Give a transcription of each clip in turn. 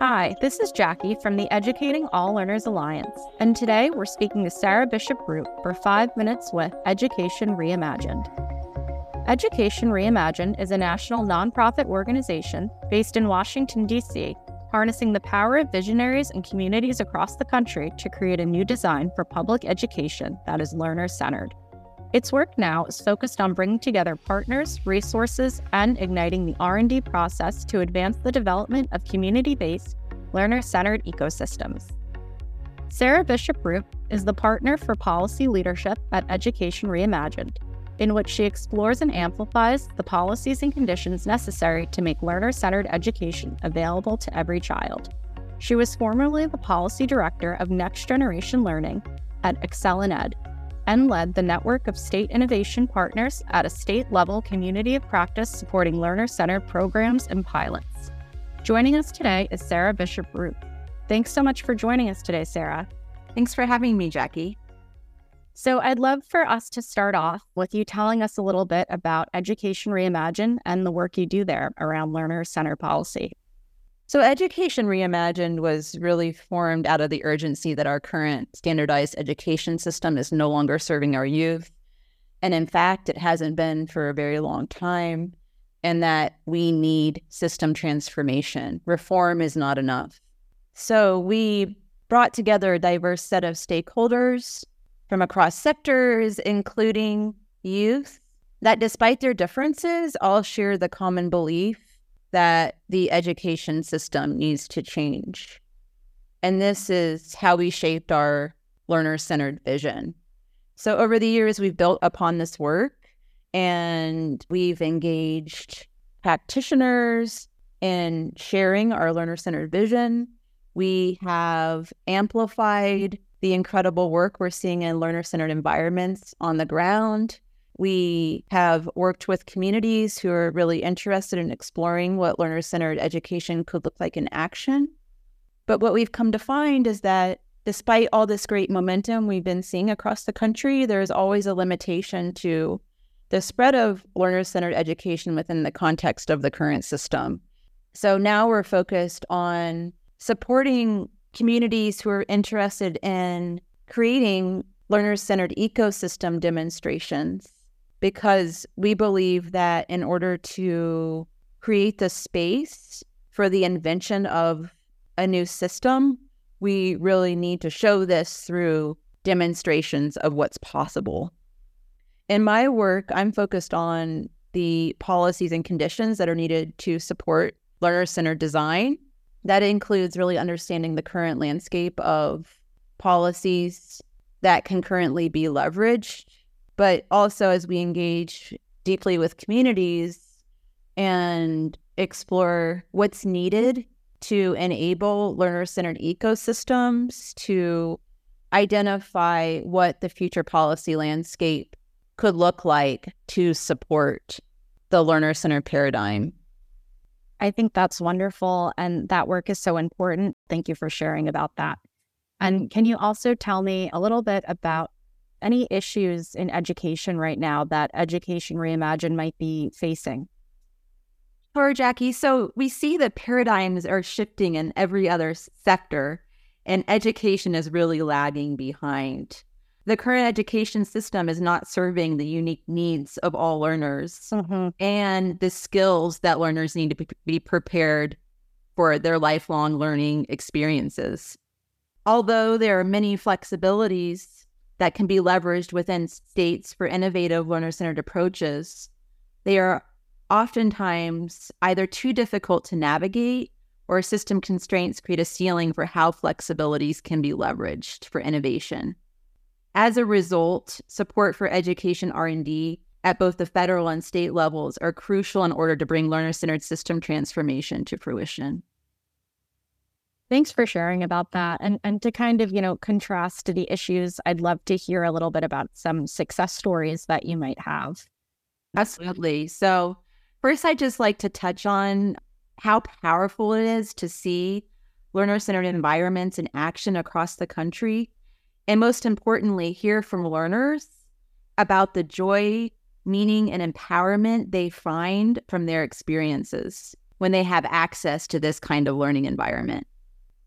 Hi, this is Jackie from the Educating All Learners Alliance, and today we're speaking to Sarah Bishop Root for five minutes with Education Reimagined. Education Reimagined is a national nonprofit organization based in Washington, D.C., harnessing the power of visionaries and communities across the country to create a new design for public education that is learner centered. Its work now is focused on bringing together partners, resources, and igniting the R&D process to advance the development of community-based, learner-centered ecosystems. Sarah Bishop Root is the partner for policy leadership at Education Reimagined, in which she explores and amplifies the policies and conditions necessary to make learner-centered education available to every child. She was formerly the policy director of Next Generation Learning at ExcelinEd, and led the network of state innovation partners at a state level community of practice supporting learner centered programs and pilots. Joining us today is Sarah Bishop Root. Thanks so much for joining us today, Sarah. Thanks for having me, Jackie. So, I'd love for us to start off with you telling us a little bit about Education Reimagine and the work you do there around learner centered policy. So, Education Reimagined was really formed out of the urgency that our current standardized education system is no longer serving our youth. And in fact, it hasn't been for a very long time, and that we need system transformation. Reform is not enough. So, we brought together a diverse set of stakeholders from across sectors, including youth, that despite their differences, all share the common belief that the education system needs to change. And this is how we shaped our learner centered vision. So, over the years, we've built upon this work and we've engaged practitioners in sharing our learner centered vision. We have amplified the incredible work we're seeing in learner centered environments on the ground. We have worked with communities who are really interested in exploring what learner centered education could look like in action. But what we've come to find is that despite all this great momentum we've been seeing across the country, there's always a limitation to the spread of learner centered education within the context of the current system. So now we're focused on supporting communities who are interested in creating learner centered ecosystem demonstrations because we believe that in order to create the space for the invention of a new system, we really need to show this through demonstrations of what's possible. In my work, I'm focused on the policies and conditions that are needed to support learner centered design. That includes really understanding the current landscape of policies that can currently be leveraged but also as we engage deeply with communities and explore what's needed to enable learner centered ecosystems to identify what the future policy landscape could look like to support the learner centered paradigm. I think that's wonderful. And that work is so important. Thank you for sharing about that. And can you also tell me a little bit about any issues in education right now that Education Reimagined might be facing? Sure, Jackie. So we see that paradigms are shifting in every other sector, and education is really lagging behind. The current education system is not serving the unique needs of all learners mm-hmm. and the skills that learners need to be prepared for their lifelong learning experiences. Although there are many flexibilities that can be leveraged within states for innovative learner centered approaches, they are oftentimes either too difficult to navigate or system constraints create a ceiling for how flexibilities can be leveraged for innovation. As a result, support for education R&D at both the federal and state levels are crucial in order to bring learner-centered system transformation to fruition. Thanks for sharing about that. And and to kind of, you know, contrast to the issues, I'd love to hear a little bit about some success stories that you might have. Absolutely. So, first I'd just like to touch on how powerful it is to see learner-centered environments in action across the country. And most importantly, hear from learners about the joy, meaning, and empowerment they find from their experiences. when they have access to this kind of learning environment.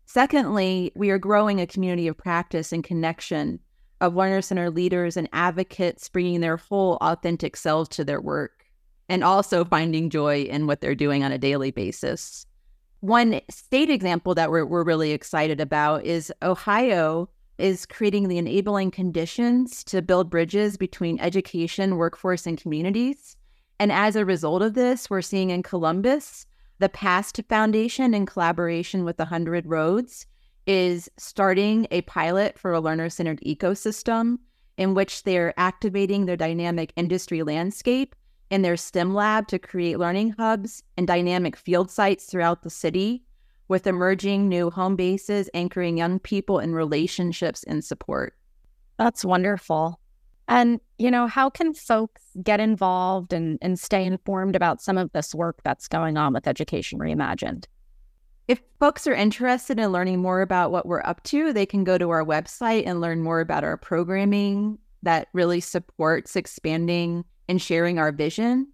Secondly, we are growing a community of practice and connection of learner centered leaders and advocates bringing their whole authentic selves to their work and also finding joy in what they're doing on a daily basis. One state example that we're, we're really excited about is Ohio is creating the enabling conditions to build bridges between education, workforce, and communities. And as a result of this, we're seeing in Columbus, the PAST Foundation, in collaboration with 100 Roads, is starting a pilot for a learner centered ecosystem in which they're activating their dynamic industry landscape in their STEM lab to create learning hubs and dynamic field sites throughout the city with emerging new home bases anchoring young people in relationships and support. That's wonderful. And, you know, how can folks get involved and, and stay informed about some of this work that's going on with Education Reimagined? If folks are interested in learning more about what we're up to, they can go to our website and learn more about our programming that really supports expanding and sharing our vision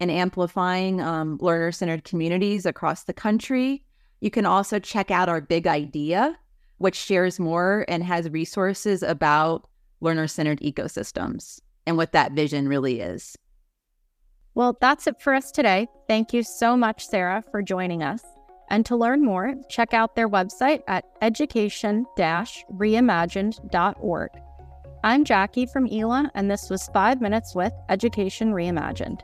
and amplifying um, learner centered communities across the country. You can also check out our big idea, which shares more and has resources about learner centered ecosystems and what that vision really is. Well, that's it for us today. Thank you so much, Sarah, for joining us. And to learn more, check out their website at education reimagined.org. I'm Jackie from ELA, and this was Five Minutes with Education Reimagined.